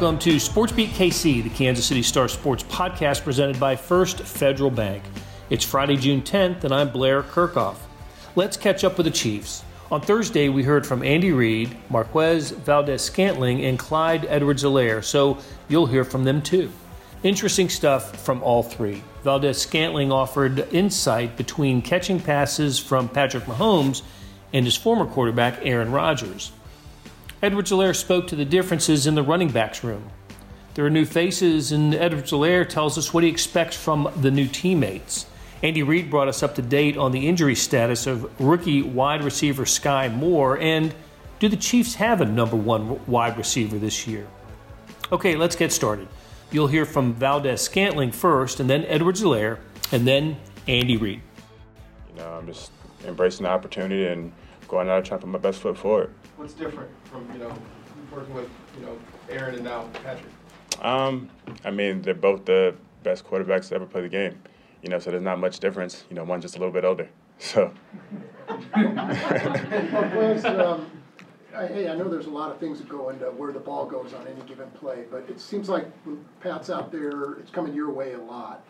Welcome to Sports Beat KC, the Kansas City Star Sports podcast presented by First Federal Bank. It's Friday, June 10th, and I'm Blair Kerkhoff. Let's catch up with the Chiefs. On Thursday, we heard from Andy Reid, Marquez Valdes Scantling, and Clyde Edwards Helaire, so you'll hear from them too. Interesting stuff from all three. Valdes Scantling offered insight between catching passes from Patrick Mahomes and his former quarterback, Aaron Rodgers. Edwards Helaire spoke to the differences in the running backs room. There are new faces, and Edwards Helaire tells us what he expects from the new teammates. Andy Reid brought us up to date on the injury status of rookie wide receiver Skyy Moore, and do the Chiefs have a number one wide receiver this year? Okay, let's get started. You'll hear from Valdes Scantling first, and then Edwards Helaire, and then Andy Reid. You know, I'm just embracing the opportunity and going out and trying to put my best foot forward. What's different from you know working with you know Aaron and now Patrick? Um, I mean, they're both the best quarterbacks to ever play the game. You know, so there's not much difference. You know, one's just a little bit older. So. Marquez, um, I, hey, I know there's a lot of things that go into where the ball goes on any given play, but it seems like when Pat's out there, it's coming your way a lot.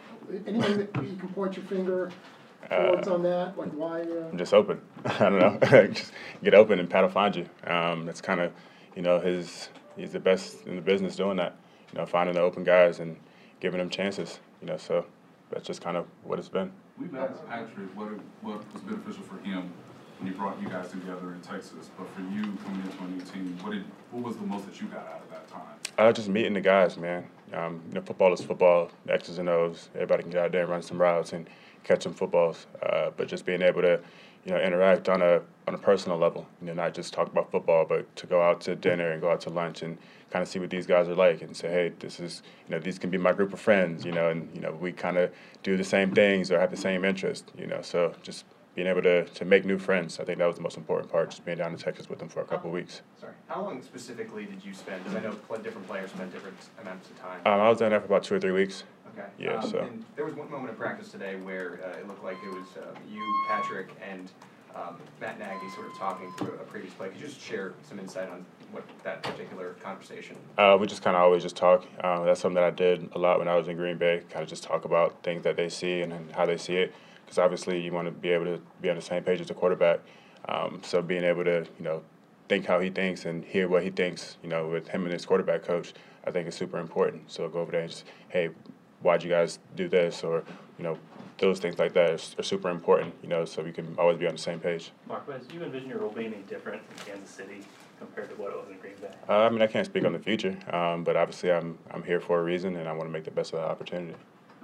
Anything that you can point your finger towards on that? Like why? Uh, I'm just open. I don't know. just get open and Pat will find you. Um, that's kind of, you know, his. He's the best in the business doing that. You know, finding the open guys and giving them chances. You know, so that's just kind of what it's been. We've asked Patrick what what was beneficial for him when he brought you guys together in Texas, but for you coming into a new team, what did what was the most that you got out of that time? Uh, just meeting the guys, man. Um, you know, football is football, X's and O's. Everybody can get out there and run some routes and catch some footballs. Uh, but just being able to, you know, interact on a on a personal level. You know, not just talk about football, but to go out to dinner and go out to lunch and kind of see what these guys are like and say, hey, this is, you know, these can be my group of friends. You know, and you know, we kind of do the same things or have the same interest. You know, so just being able to, to make new friends. I think that was the most important part, just being down in Texas with them for a couple of weeks. Sorry, how long specifically did you spend? Because I know different players spend different amounts of time. Um, I was down there for about two or three weeks. Okay. Yeah, um, so. And there was one moment of practice today where uh, it looked like it was um, you, Patrick, and um, Matt Nagy sort of talking through a previous play. Could you just share some insight on what that particular conversation? Uh, we just kind of always just talk. Uh, that's something that I did a lot when I was in Green Bay. Kind of just talk about things that they see and, and how they see it. Because obviously you want to be able to be on the same page as the quarterback. Um, so being able to you know think how he thinks and hear what he thinks, you know, with him and his quarterback coach, I think is super important. So go over there and just, hey, why'd you guys do this? Or, you know, those things like that are, are super important, you know, so we can always be on the same page. mark do you envision your role being any different in Kansas City compared to what it was in Green Bay? Uh, I mean, I can't speak on the future, um, but obviously I'm, I'm here for a reason and I want to make the best of the opportunity.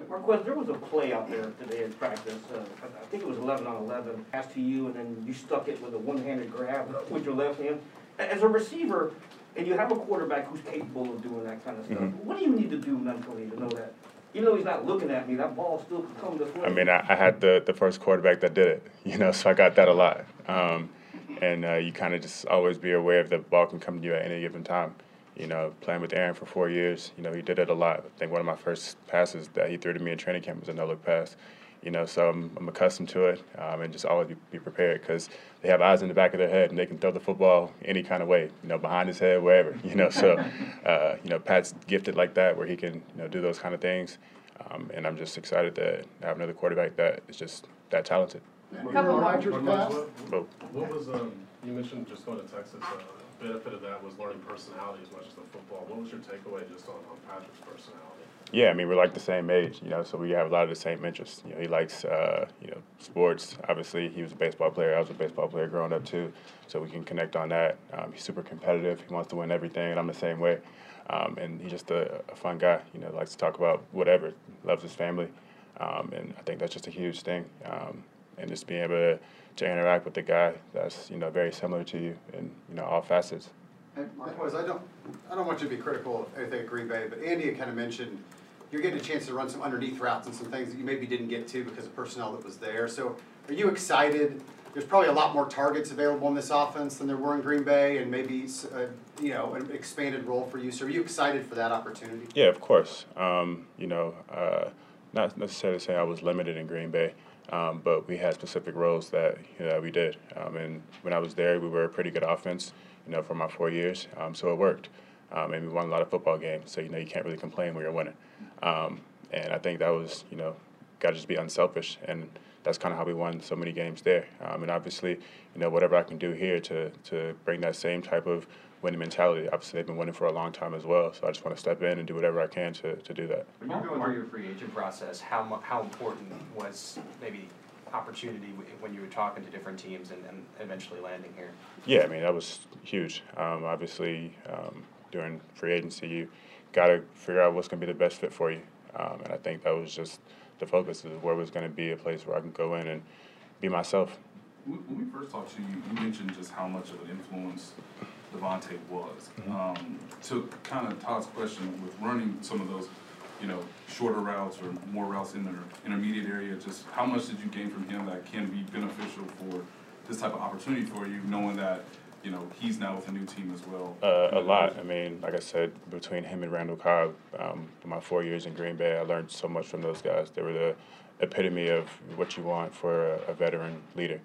Marquez, there was a play out there today in practice. Uh, I think it was 11 on 11. Pass to you, and then you stuck it with a one-handed grab with your left hand. As a receiver, and you have a quarterback who's capable of doing that kind of stuff. Mhm. What do you need to do mentally to know that? Even though he's not looking at me, that ball still could come this way. I mean, I, I had the, the first quarterback that did it, you know, so I got that a lot. Um, and uh, you kind of just always be aware of the ball can come to you at any given time. You know, playing with Aaron for four years, you know, he did it a lot. I think one of my first passes that he threw to me in training camp was a no-look pass. You know, so I'm, I'm accustomed to it um, and just always be, be prepared because they have eyes in the back of their head and they can throw the football any kind of way, you know, behind his head, wherever, you know. So, uh, you know, Pat's gifted like that where he can, you know, do those kind of things. Um, and I'm just excited to have another quarterback that is just that talented. Aaron Rodgers pass? But What was um? You mentioned just going to Texas. Uh, benefit of that was learning personality as much as the football. What was your takeaway just on, on Patrick's personality? Yeah, I mean we're like the same age, you know, so we have a lot of the same interests. You know, he likes uh, you know sports. Obviously, he was a baseball player. I was a baseball player growing up too, so we can connect on that. Um, he's super competitive. He wants to win everything, and I'm the same way. Um, and he's just a, a fun guy. You know, likes to talk about whatever. Loves his family, um, and I think that's just a huge thing. Um, and just being able to, to interact with a guy that's you know very similar to you in you know all facets. And Marquez, I don't, I don't want you to be critical of anything at Green Bay, but Andy had kind of mentioned you're getting a chance to run some underneath routes and some things that you maybe didn't get to because of personnel that was there. So are you excited? There's probably a lot more targets available in this offense than there were in Green Bay, and maybe uh, you know an expanded role for you. So are you excited for that opportunity? Yeah, of course. Um, you know, uh, not necessarily saying I was limited in Green Bay, um, but we had specific roles that you know, we did. Um, and when I was there, we were a pretty good offense, you know, for my four years. Um, so it worked. um, and we won a lot of football games. So you know you can't really complain when you're winning. Um, and I think that was you know got to just be unselfish, and that's kind of how we won so many games there. Um, and obviously, you know whatever I can do here to to bring that same type of winning mentality. Obviously, they've been winning for a long time as well. So I just want to step in and do whatever I can to, to do that. When you're going through your free agent process, how how important was maybe opportunity when you were talking to different teams and, and eventually landing here? Yeah, I mean that was huge. Um, obviously, um, during free agency, you got to figure out what's going to be the best fit for you, um, and I think that was just the focus of where was going to be a place where I can go in and be myself. When when we first talked to you, you mentioned just how much of an influence Davante was. Mm-hmm. Um, to kind of Todd's question with running some of those, you know, shorter routes or more routes in the intermediate area, just how much did you gain from him that can be beneficial for this type of opportunity for you, knowing that, you know, he's now with a new team as well? Uh, a lot. I mean, like I said, between him and Randall Cobb, um, my four years in Green Bay, I learned so much from those guys. They were the epitome of what you want for a, a veteran leader.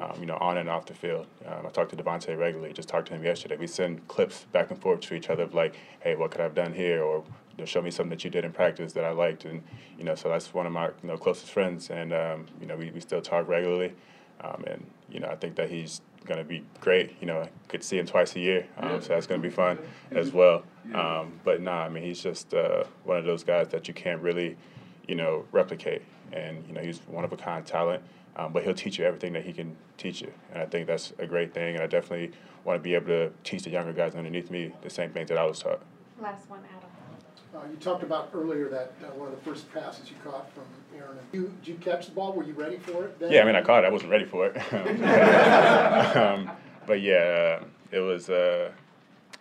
Um, you know, on and off the field. Um, I talked to Davante regularly. Just talked to him yesterday. We send clips back and forth to each other of like, "Hey, what could I have done here?" or you know, "Show me something that you did in practice that I liked." And you know, so that's one of my you know closest friends, and um, you know, we, we still talk regularly. Um, and you know, I think that he's going to be great. You know, I could see him twice a year, um, so that's going to be fun as well. Um, but nah, I mean, he's just uh, one of those guys that you can't really, you know, replicate. And you know, he's one of a kind talent. Um, but he'll teach you everything that he can teach you, and I think that's a great thing. And I definitely want to be able to teach the younger guys underneath me the same things that I was taught. Last one, Adam. Uh, you talked about earlier that, uh, one of the first passes you caught from Aaron, you, did you catch the ball, were you ready for it then? Yeah, I mean, I caught it. I wasn't ready for it. um, but yeah, uh, it was. Uh,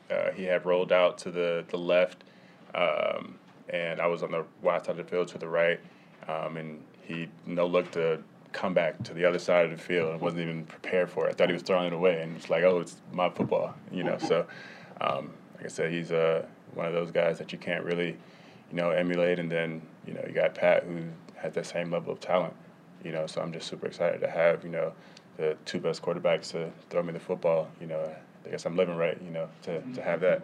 uh, he had rolled out to the the left, um, and I was on the wide side of the field to the right, um, and he no looked to come back to the other side of the field and wasn't even prepared for it. I thought he was throwing it away, and it's like, oh, it's my football, you know. So, um, like I said, he's uh, one of those guys that you can't really, you know, emulate. And then you know, you got Pat who has that same level of talent, you know. So I'm just super excited to have you know the two best quarterbacks to throw me the football. You know, I guess I'm living right, you know, to, to have that.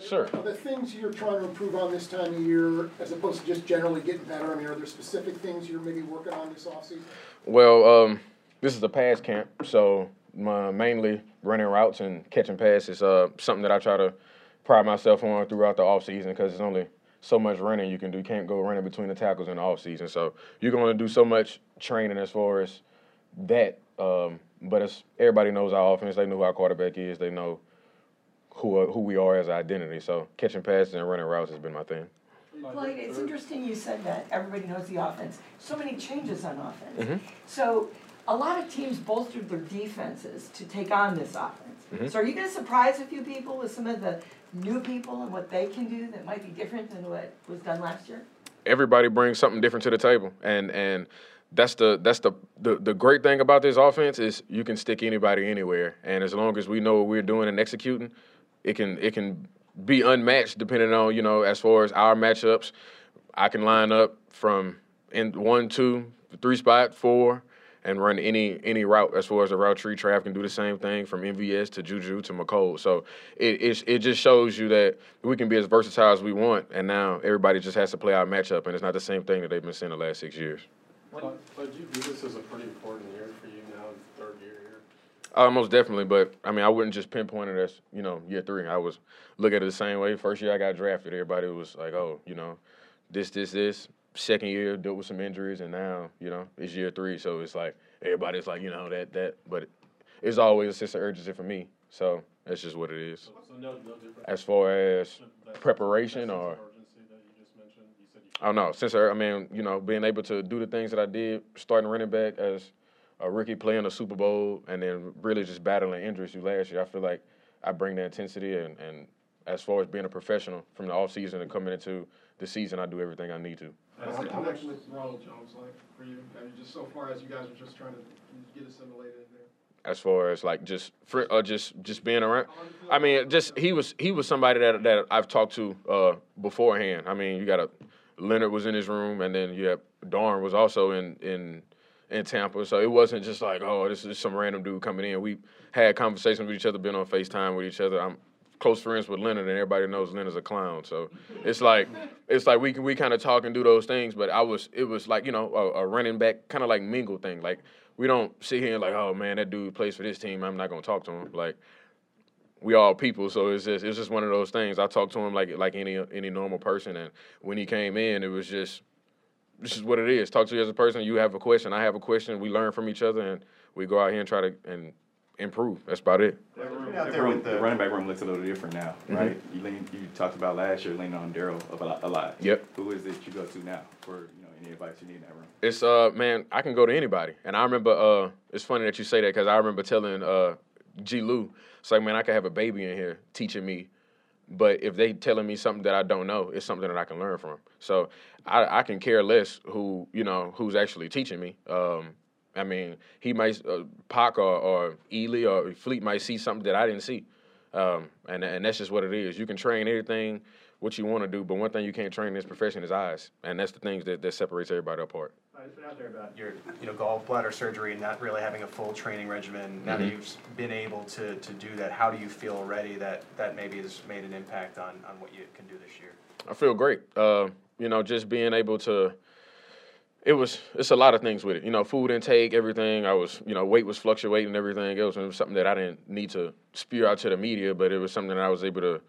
Sure. Are the things you're trying to improve on this time of year, as opposed to just generally getting better, I mean, are there specific things you're maybe working on this offseason? Well, um, this is a pass camp, so my, mainly running routes and catching passes is uh, something that I try to pride myself on throughout the off season because it's only so much running you can do. You can't go running between the tackles in the off season, so you're going to do so much training as far as that. Um, but it's everybody knows our offense. They know who our quarterback is. They know who who we are as an identity. So catching passes and running routes has been my thing. Blake, it's interesting you said that. Everybody knows the offense. So many changes on offense. Mhm. So a lot of teams bolstered their defenses to take on this offense. Mhm. So are you going to surprise a few people with some of the new people and what they can do that might be different than what was done last year? everybody brings something different to the table, and and that's the that's the, the the great thing about this offense is you can stick anybody anywhere, and as long as we know what we're doing and executing, it can it can be unmatched depending on you know as far as our matchups. I can line up from in one, two, three spot, four, and run any any route as far as the route tree. Trav can do the same thing from MVS to Juju to Mecole. So it it, it just shows you that we can be as versatile as we want, and now everybody just has to play our matchup, and it's not the same thing that they've been seeing the last six years. But, but you view this as a pretty important year for you now, third year here. Uh, most definitely, but I mean, I wouldn't just pinpoint it as you know year three. I was look at it the same way. First year I got drafted, everybody was like, oh, you know, this, this, this. Second year dealt with some injuries, and now you know it's year three, so it's like everybody's like, you know, that that. But it's always a sense of urgency for me, so that's just what it is. So no, no. As far as That- preparation sense of or urgency that you just mentioned, you said you I don't know. Since I mean, you know, being able to do the things that I did, starting running back as a rookie, playing a Super Bowl, and then really just battling injuries through last year, I feel like I bring the intensity and, and as far as being a professional from the off season and coming into the season, I do everything I need to. What's the connection with Ronald Jones like for you? I mean, just so far as you guys are just trying to get assimilated in there. as far as like just fr- uh, just just being around. I mean, just he was he was somebody that that I've talked to uh, beforehand. I mean, you got a Leonard was in his room, and then you have Darn was also in in in Tampa. So it wasn't just like oh, this is some random dude coming in. We had conversations with each other, been on Facetime with each other. I'm close friends with Leonard, and everybody knows Leonard's a clown. So it's like it's like we we kind of talk and do those things. But I was it was like you know a, a running back kind of like mingle thing. Like we don't sit here and like oh man that dude plays for this team. I'm not gonna talk to him. Like we all people, so it's just it's just one of those things. I talked to him like like any any normal person, and when he came in, it was just this is what it is. Talk to you as a person. You have a question, I have a question. We learn from each other, and we go out here and try to and improve. That's about it. The room, the running back room looks a little different now, Mhm. right? You lean, you talked about last year leaning on Darrel a lot, a lot. Yep. Who is it you go to now for you know any advice you need in that room? It's uh man, I can go to anybody, and I remember uh it's funny that you say that because I remember telling uh G Lou, it's like man, I could have a baby in here teaching me, but if they telling me something that I don't know, it's something that I can learn from. So I, I can care less who you know who's actually teaching me. Um, I mean, he might uh, Pac or, or Ely or Fleet might see something that I didn't see, um, and and that's just what it is. You can train anything what you want to do, but one thing you can't train in this profession is eyes, and that's the things that, that separates everybody apart. It's been out there about your, you know, gallbladder surgery and not really having a full training regimen. Now that Mhm. you've been able to, to do that, how do you feel already that that maybe has made an impact on, on what you can do this year? I feel great. Uh, you know, just being able to. It was. It's a lot of things with it. You know, food intake, everything. I was. You know, weight was fluctuating, everything else, and it was something that I didn't need to spew out to the media, but it was something that I was able to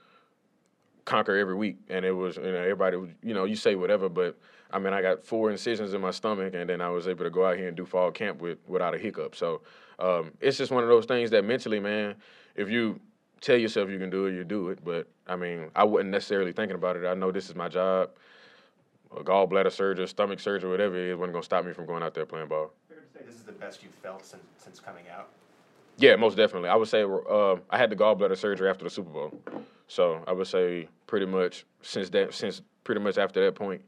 conquer every week. And it was. You know, everybody. was- You know, you say whatever, but I mean, I got four incisions in my stomach, and then I was able to go out here and do fall camp with without a hiccup. So um, it's just one of those things that mentally, man, if you tell yourself you can do it, you do it. But I mean, I wasn't necessarily thinking about it. I know this is my job. A gallbladder surgery, stomach surgery, whatever it is, wasn't gonna stop me from going out there playing ball. This is the best you've felt since, since coming out. Yeah, most definitely. I would say uh, I had the gallbladder surgery after the Super Bowl, so I would say pretty much since that, since pretty much after that point,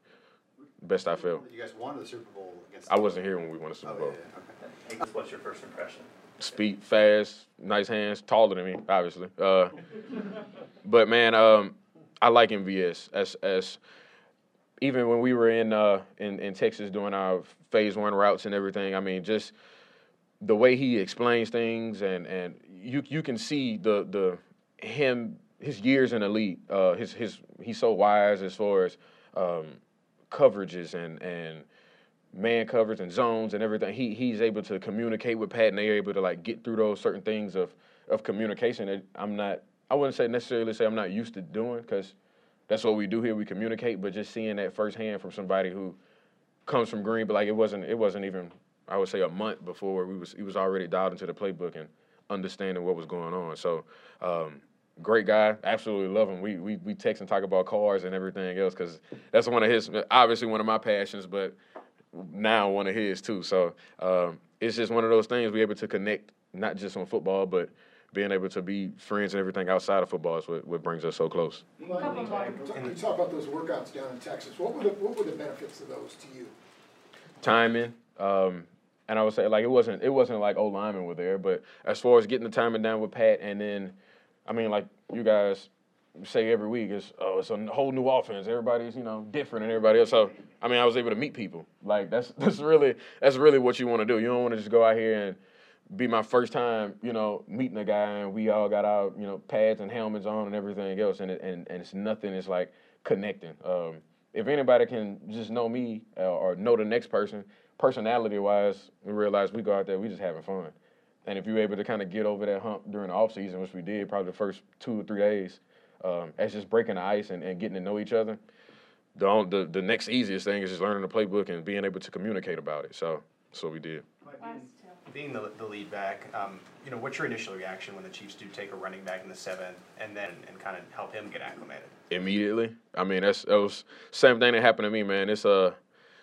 best I felt. You guys won the Super Bowl against. I wasn't here when we won the Super Oh, Bowl. yeah, okay. What's your first impression? Speed, fast, nice hands, taller than me, obviously. Uh, but man, um, I like MVS as as even when we were in uh, in in Texas doing our phase one routes and everything. I mean, just the way he explains things and and you you can see the the him his years in the league. Uh, his his he's so wise as far as um, coverages and and man covers and zones and everything. He he's able to communicate with Pat and they're able to like get through those certain things of of communication that I'm not. I wouldn't say necessarily say I'm not used to doing because that's what we do here. We communicate, but just seeing that firsthand from somebody who comes from Green, but like it wasn't it wasn't even I would say a month before we was he was already dialed into the playbook and understanding what was going on. So um, great guy, absolutely love him. We we we text and talk about cars and everything else because that's one of his obviously one of my passions, but now one of his too. So um, it's just one of those things we able to connect not just on football, but being able to be friends and everything outside of football is what, what brings us so close. Well, you talk- you talk about those workouts down in Texas, what were the, what were the benefits of those to you? timing. Um, and I would say like it wasn't it wasn't like old linemen were there, but as far as getting the timing down with Pat, and then I mean like you guys say every week it's oh it's a whole new offense. Everybody's you know different and everybody else. So I mean I was able to meet people. Like that's that's really that's really what you want to do. You don't want to just go out here and be my first time, you know, meeting a guy and we all got our, you know, pads and helmets on and everything else and it, and, and it's nothing, it's like connecting. Um, if anybody can just know me uh, or know the next person, personality wise, we realize we go out there, we just having fun. And if you're able to kind of get over that hump during the off season, which we did probably the first two or three days, um, as just breaking the ice and, and getting to know each other, the, the the next easiest thing is just learning the playbook and being able to communicate about it. So what we did. Being the, the lead back, um, you know, what's your initial reaction when the Chiefs do take a running back in the seven and then and kind of help him get acclimated? immediately. I mean, that's that was same thing that happened to me, man. It's uh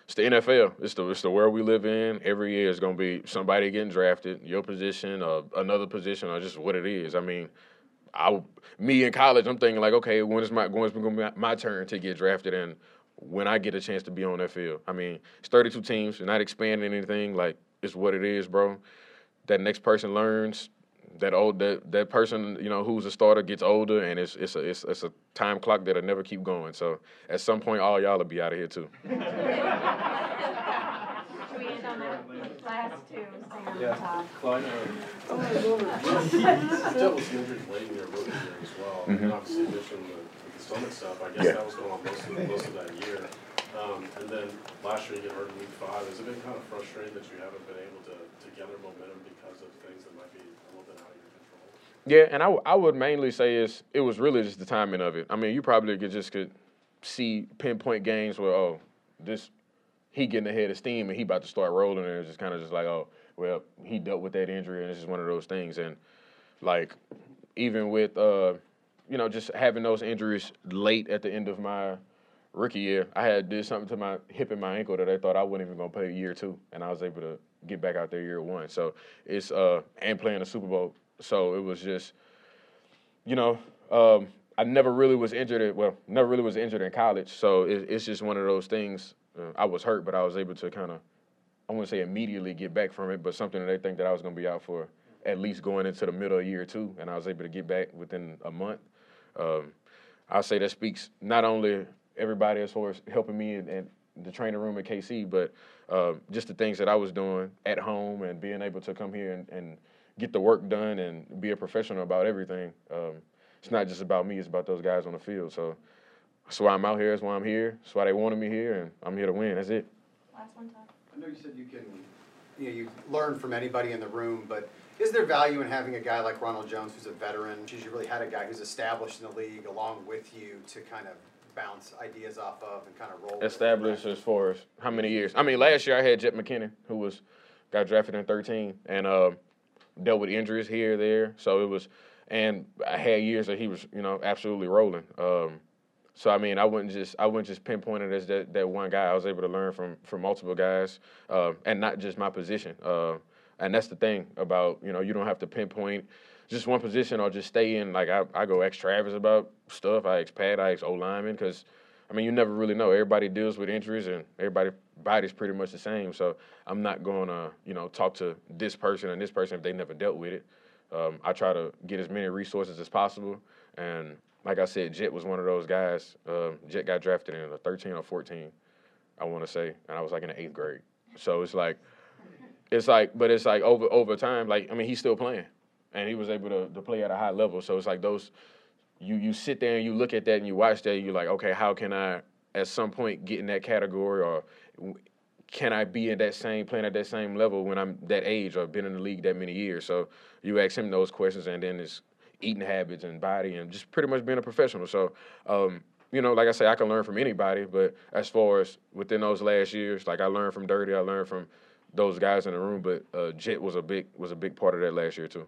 it's the NFL. It's the it's the world we live in. Every year is gonna be somebody getting drafted, your position or another position or just what it is. I mean, I, me in college, I'm thinking like, okay, when is my when is going to my, my turn to get drafted and when I get a chance to be on that field. I mean, it's 32 teams. You're not expanding anything. Like it's what it is, bro. That next person learns. That old that that person you know who's a starter gets older, and it's it's a it's, it's a time clock that'll never keep going. So at some point, all y'all will be out of here too. Should we end on that last two, staying on the Yeah, top? Clyde, Oh, my goodness. you dealt with some injuries late in your rookie year as well. Mhm. And obviously, you mentioned the, with the stomach stuff, I guess Yeah. that was going on most of, most of that year. Um, and then last year you get hurt in week five. Has it been kind of frustrating that you haven't been able to, to gather momentum because of things that might be a little bit out of your control? Yeah, and I, w- I would mainly say is it was really just the timing of it. I mean, you probably could just could see pinpoint games where oh this he getting ahead of steam and he about to start rolling and it's just kind of just like oh well he dealt with that injury and it's just one of those things and like even with uh you know just having those injuries late at the end of my rookie year I had did something to my hip and my ankle that I thought I wasn't even gonna play year two and I was able to get back out there year one so it's uh and playing the Super Bowl so it was just you know, um, I never really was injured. At, well, never really was injured in college. So it, it's just one of those things. Uh, I was hurt, but I was able to kind of, I wouldn't say immediately get back from it, but something that they think that I was going to be out for at least going into the middle of year two, and I was able to get back within a month. Um, I'll say that speaks not only everybody as far as helping me in, in the training room at KC, but uh, just the things that I was doing at home and being able to come here and, and get the work done and be a professional about everything. Um, it's not just about me; it's about those guys on the field. So that's why I'm out here. That's why I'm here. That's why they wanted me here, and I'm here to win. That's it. Last one, Todd. I know you said you can, you know, you learn from anybody in the room, but is there value in having a guy like Ronald Jones who's a veteran? Because you really had a guy who's established in the league along with you to kind of bounce ideas off of and kind of roll. with. Established as far as how many years? I mean, last year I had Jet McKinnon, who was got drafted in 13, and uh, dealt with injuries here, there. So it was, and I had years that he was, you know, absolutely rolling. Um, so I mean, I wouldn't just I wouldn't just pinpoint it as that, that one guy. I was able to learn from from multiple guys, uh, and not just my position. Uh, and that's the thing about you know you don't have to pinpoint just one position or just stay in. Like I, I go ex Travis about stuff. I ex Pat. I ex O lineman because I mean you never really know. Everybody deals with injuries and everybody body's pretty much the same. So I'm not going to you know talk to this person and this person if they never dealt with it. Um, I try to get as many resources as possible and like I said, Jet was one of those guys. Um, Jet got drafted in a 13 or 14, I want to say, and I was like in the eighth grade. So it's like, it's like, but it's like over over time. Like I mean, he's still playing, and he was able to, to play at a high level. So it's like those, you you sit there and you look at that and you watch that, and you're like, okay, how can I at some point get in that category, or can I be in that same playing at that same level when I'm that age or been in the league that many years? So you ask him those questions, and then it's eating habits and body and just pretty much being a professional. So, um, you know, like I say, I can learn from anybody, but as far as within those last years, like I learned from Dirty, I learned from those guys in the room, but uh, Jet was a big was a big part of that last year too.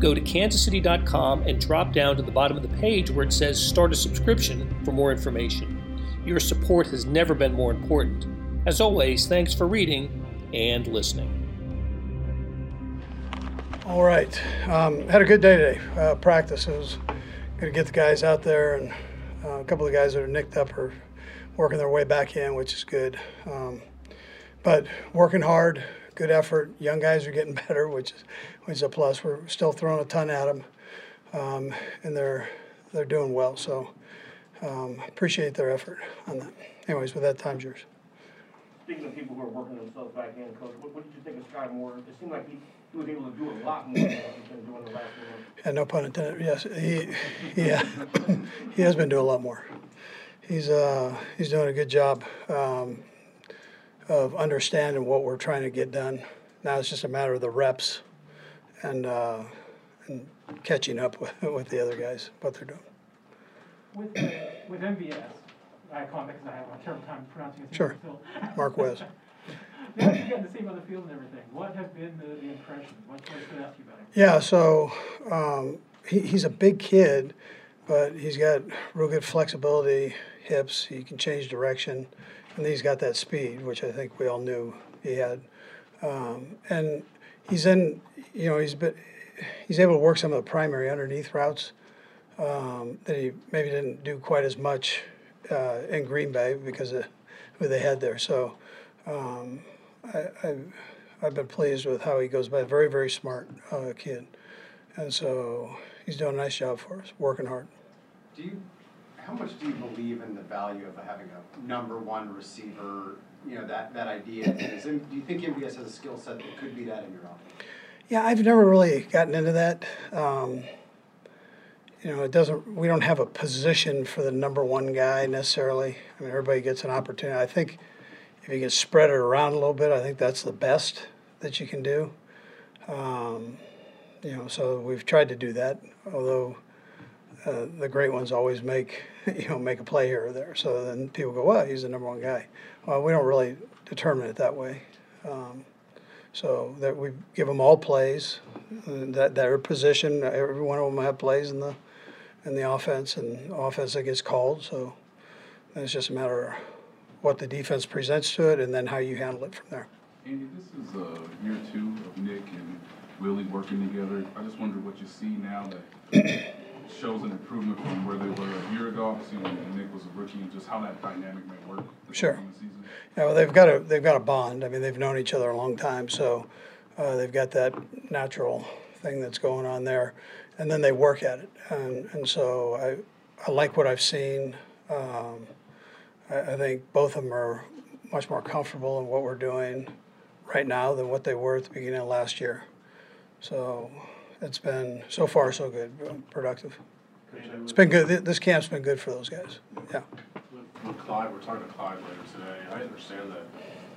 Go to kansascity.com and drop down to the bottom of the page where it says Start a Subscription for more information. Your support has never been more important. As always, thanks for reading and listening. All right. Um, had a good day today. Uh, practice. It was good to get the guys out there, and uh, a couple of guys that are nicked up are working their way back in, which is good. Um, but working hard, good effort. Young guys are getting better, which is which is a plus. We're still throwing a ton at them, um, and they're they're doing well. So um, appreciate their effort on that. Anyways, with that, time's yours. Speaking of people who are working themselves back in, Coach, what, what did you think of Skyy Moore? It seemed like he, he was able to do a lot more than he's been doing the last months. Yeah, no pun intended. Yes, he, yeah, he has been doing a lot more. He's uh, he's doing a good job um, of understanding what we're trying to get done. Now it's just a matter of the reps and uh, and catching up with, with the other guys, what they're doing. With, uh, with MVS, I call him because I have a terrible time pronouncing his name. Sure. Phil. Marquez. Now that you're getting to see him on the field and everything, what have been the, the impressions? What, what stood out to you about him? Yeah, so um, he, he's a big kid, but he's got real good flexibility, hips. He can change direction, and he's got that speed, which I think we all knew he had. Um, and he's in, you know, he's been, he's able to work some of the primary underneath routes um, that he maybe didn't do quite as much uh, in Green Bay because of who they had there. So um, I, I've, I've been pleased with how he goes by. Very, very smart uh, kid. And so he's doing a nice job for us, working hard. Do you, how much do you believe in the value of having a number one receiver, you know, that, that idea? Is, do you think MVS has a skill set that could be that in your offense? Yeah, I've never really gotten into that. Um, you know, it doesn't. We don't have a position for the number one guy necessarily. I mean, everybody gets an opportunity. I think if you can spread it around a little bit, I think that's the best that you can do. Um, you know, so we've tried to do that. Although uh, the great ones always make you know make a play here or there. So then people go, "Well, he's the number one guy." Well, we don't really determine it that way. Um, so that we give them all plays, uh, that their position. Every one of them have plays in the in the offense and offense that gets called. So it's just a matter of what the defense presents to it, and then how you handle it from there. Andy, this is uh, year two of Nick and Willie working together. I just wonder what you see now that shows an improvement from where they were a year ago, obviously when Nick was a rookie, and just how that dynamic may work. Sure. Yeah, well, they've got a they've got a bond. I mean, they've known each other a long time, so uh, they've got that natural thing that's going on there, and then they work at it, and and so I I like what I've seen. Um, I, I think both of them are much more comfortable in what we're doing right now than what they were at the beginning of last year. So it's been so far so good, productive. It's been good. This camp's been good for those guys. Yeah. With- Clyde, we're talking to Clyde later today. I understand that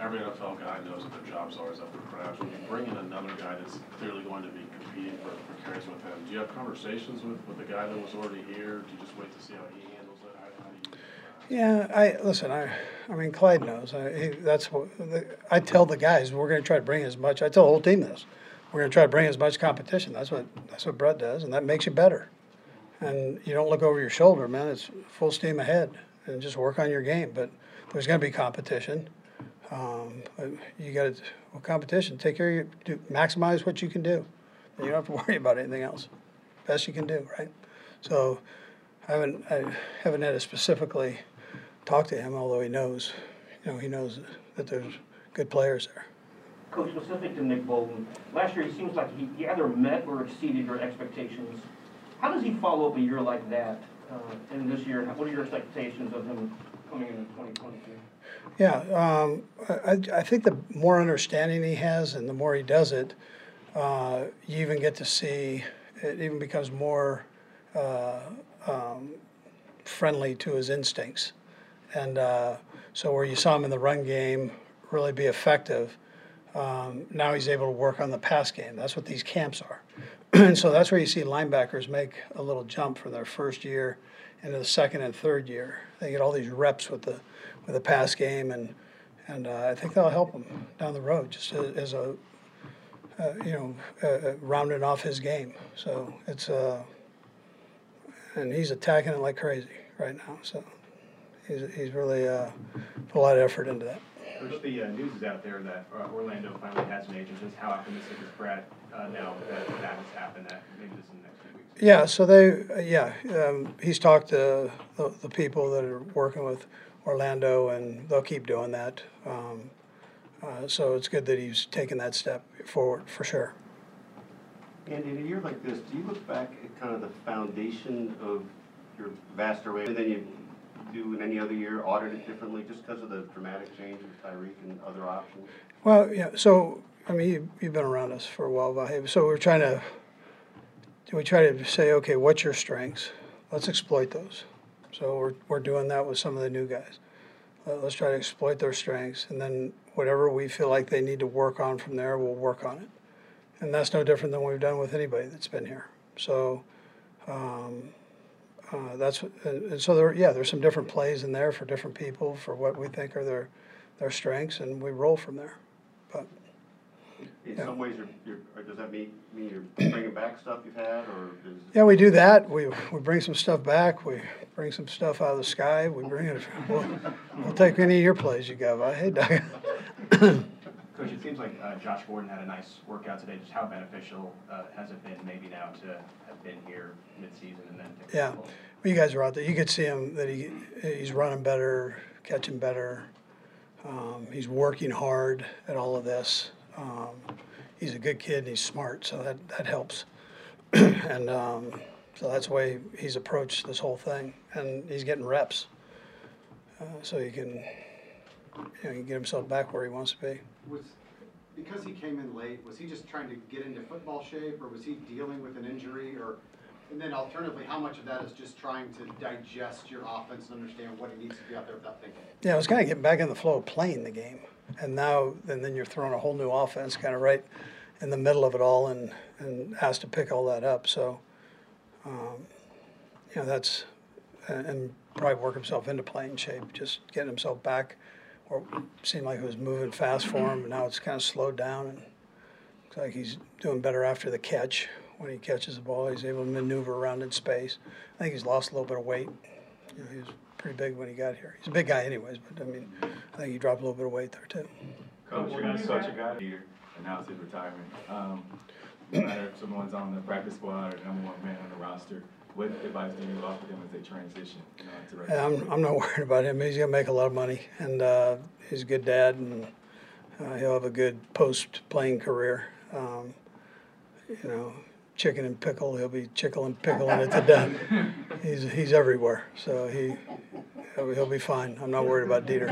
every NFL guy knows what their jobs are is up for grabs. When you bring in another guy that's clearly going to be competing for, for carries with him, do you have conversations with, with the guy that was already here? Do you just wait to see how he handles it? How, how do you? Yeah, I listen. I, I mean, Clyde knows. I, he, that's what the, I tell the guys. We're going to try to bring as much. I tell the whole team this. We're going to try to bring as much competition. That's what that's what Brett does, and that makes you better. And you don't look over your shoulder, man. It's full steam ahead, and just work on your game. But there's going to be competition. Um, you got to well, competition. Take care of your, do, maximize what you can do. And You don't have to worry about anything else. Best you can do, right? So, I haven't I haven't had to specifically talk to him, although he knows, you know, he knows that there's good players there. Coach, specific to Nick Bolton, last year he seems like he he either met or exceeded your expectations. How does he follow up a year like that uh, in this year? What are your expectations of him coming into 2022? Yeah, um, I, I think the more understanding he has and the more he does it, uh, you even get to see it even becomes more uh, um, friendly to his instincts. And uh, so, where you saw him in the run game really be effective, um, now he's able to work on the pass game. That's what these camps are. and so, that's where you see linebackers make a little jump from their first year into the second and third year. They get all these reps with the with the pass game, and and uh, I think that'll help him down the road, just as, as a uh, you know uh, rounding off his game. So it's uh, and he's attacking it like crazy right now. So he's he's really uh, put a lot of effort into that. Coach, the uh, news is out there that uh, Orlando finally has an agent. Just how optimistic is Brad uh, now that that has happened? That maybe this in the next few weeks. Yeah, so they, yeah, um, he's talked to the, the people that are working with Orlando, and they'll keep doing that. Um, uh, so it's good that he's taken that step forward for sure. And in a year like this, do you look back at kind of the foundation of your vast array, and then you do in any other year, audit it differently, just because of the dramatic change of Tyreek and other options? Well, yeah, so, I mean, you, you've been around us for a while, Vahe, so we're trying to, we try to say, okay, what's your strengths? Let's exploit those. So we're, we're doing that with some of the new guys. Uh, let's try to exploit their strengths, and then whatever we feel like they need to work on from there, we'll work on it. And that's no different than what we've done with anybody that's been here. So, um, uh, that's and, and so there. Yeah, there's some different plays in there for different people for what we think are their their strengths, and we roll from there. But In Yeah. some ways, you're, you're, or does that mean, mean you're bringing back stuff you've had, or is? yeah, we do that. We we bring some stuff back. We bring some stuff out of the sky. We bring it. We'll, we'll take any of your plays you got. Hey, Doug. Coach, it seems like uh, Josh Gordon had a nice workout today. Just how beneficial uh, has it been maybe now to have been here mid-season and then? Yeah, well, you guys were out there. You could see him that he he's running better, catching better. Um, he's working hard at all of this. Um, he's a good kid and he's smart, so that that helps. and um, so that's the way he's approached this whole thing, and he's getting reps, uh, so he can you know he can get himself back where he wants to be. Was, because he came in late, was he just trying to get into football shape, or was he dealing with an injury, or, and then alternatively, how much of that is just trying to digest your offense and understand what he needs to be out there without thinking? Yeah, I was kind of getting back in the flow of playing the game, and now and then you're throwing a whole new offense, kind of right in the middle of it all, and and asked to pick all that up. So, um, you know, that's and probably work himself into playing shape, just getting himself back. Or seemed like it was moving fast for him, but now it's kind of slowed down, and looks like he's doing better after the catch. When he catches the ball, he's able to maneuver around in space. I think he's lost a little bit of weight. You know, he was pretty big when he got here. He's a big guy, anyways, but I mean, I think he dropped a little bit of weight there too. Coach, you're gonna start your guy here, announce his retirement. Um, no matter if someone's on the practice squad or number one man on the roster, what advice do you offer them as they transition, you know, to Yeah, I'm, I'm not worried about him. He's gonna make a lot of money, and uh, he's a good dad, and uh, he'll have a good post-playing career. Um, you know, chicken and pickle. He'll be chicken and pickling it to death. He's he's everywhere, so he he'll be- he'll be fine. I'm not worried about Dieter.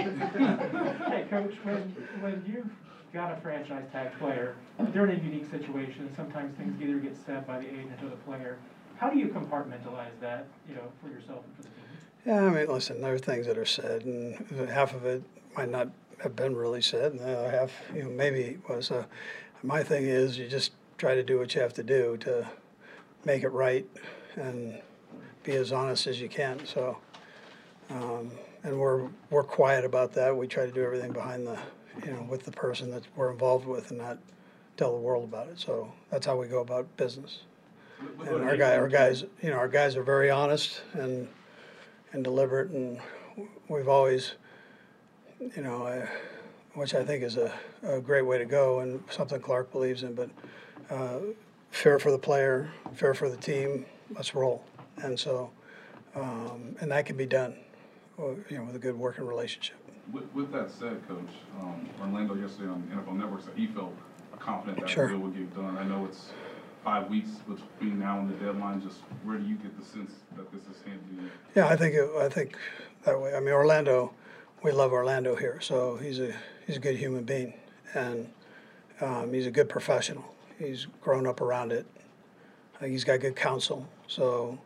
Hey, Coach, when, when you've got a franchise tag player, they're in a unique situation. Sometimes things either get said by the agent or the player. How do you compartmentalize that, you know, for yourself and for the team? Yeah, I mean, listen, there are things that are said, and half of it might not have been really said, and the other half, you know, maybe was. Uh, my thing is, you just try to do what you have to do to make it right and be as honest as you can. So, um, and we're we're quiet about that. We try to do everything behind the, you know, with the person that we're involved with, and not tell the world about it. So that's how we go about business. And our guy, our guys, you know, our guys are very honest and and deliberate, and we've always, you know, I, which I think is a, a great way to go and something Clark believes in. But uh, fair for the player, fair for the team. Let's roll. And so, um, and that can be done, uh, you know, with a good working relationship. With, with that said, Coach, um, Orlando yesterday on NFL Network said he felt confident that Sure. the deal would get done. I know it's five weeks between now and the deadline. Just where do you get the sense that this is handed in? Yeah, I think it, I think that way. I mean, Orlando, we love Orlando here, so he's a he's a good human being, and um, he's a good professional. He's grown up around it. He's got good counsel. So,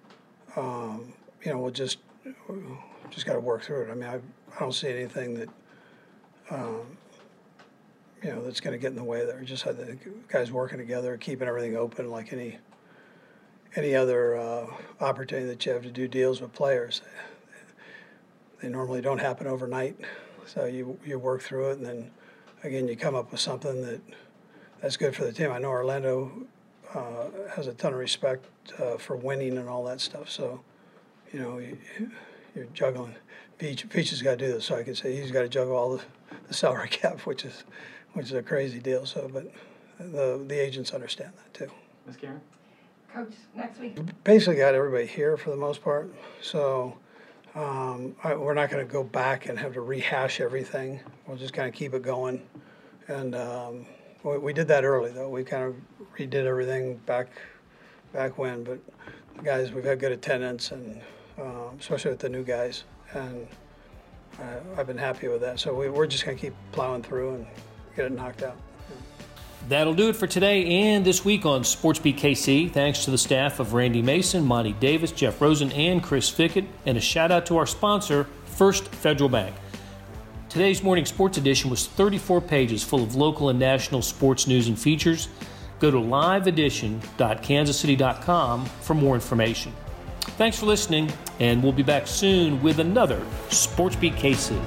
um, you know, we'll just just got to work through it. I mean, I, I don't see anything that um, you know that's going to get in the way there. Just had the guys working together, keeping everything open, like any any other uh, opportunity that you have to do deals with players. They normally don't happen overnight, so you you work through it, and then again you come up with something that that's good for the team. I know Orlando uh, has a ton of respect uh, for winning and all that stuff, so you know you, you're juggling. Veach Veach has got to do this, so I can say he's got to juggle all the, the salary cap, which is which is a crazy deal. So, but the the agents understand that too. Ms. Karen? Coach, next week, basically got everybody here for the most part. So um, I, we're not going to go back and have to rehash everything. We'll just kind of keep it going. And um, we, we did that early though. We kind of redid everything back back when. But guys, we've had good attendance and um, especially with the new guys. And I, I've been happy with that. So we, we're just going to keep plowing through and get it knocked out. That'll do it for today and this week on Sports Beat KC. Thanks to the staff of Randy Mason, Monty Davis, Jeff Rosen, and Chris Fickett, and a shout out to our sponsor, First Federal Bank. Today's morning sports edition was 34 pages full of local and national sports news and features. Go to liveedition.kansascity.com for more information. Thanks for listening, and we'll be back soon with another Sports Beat KC.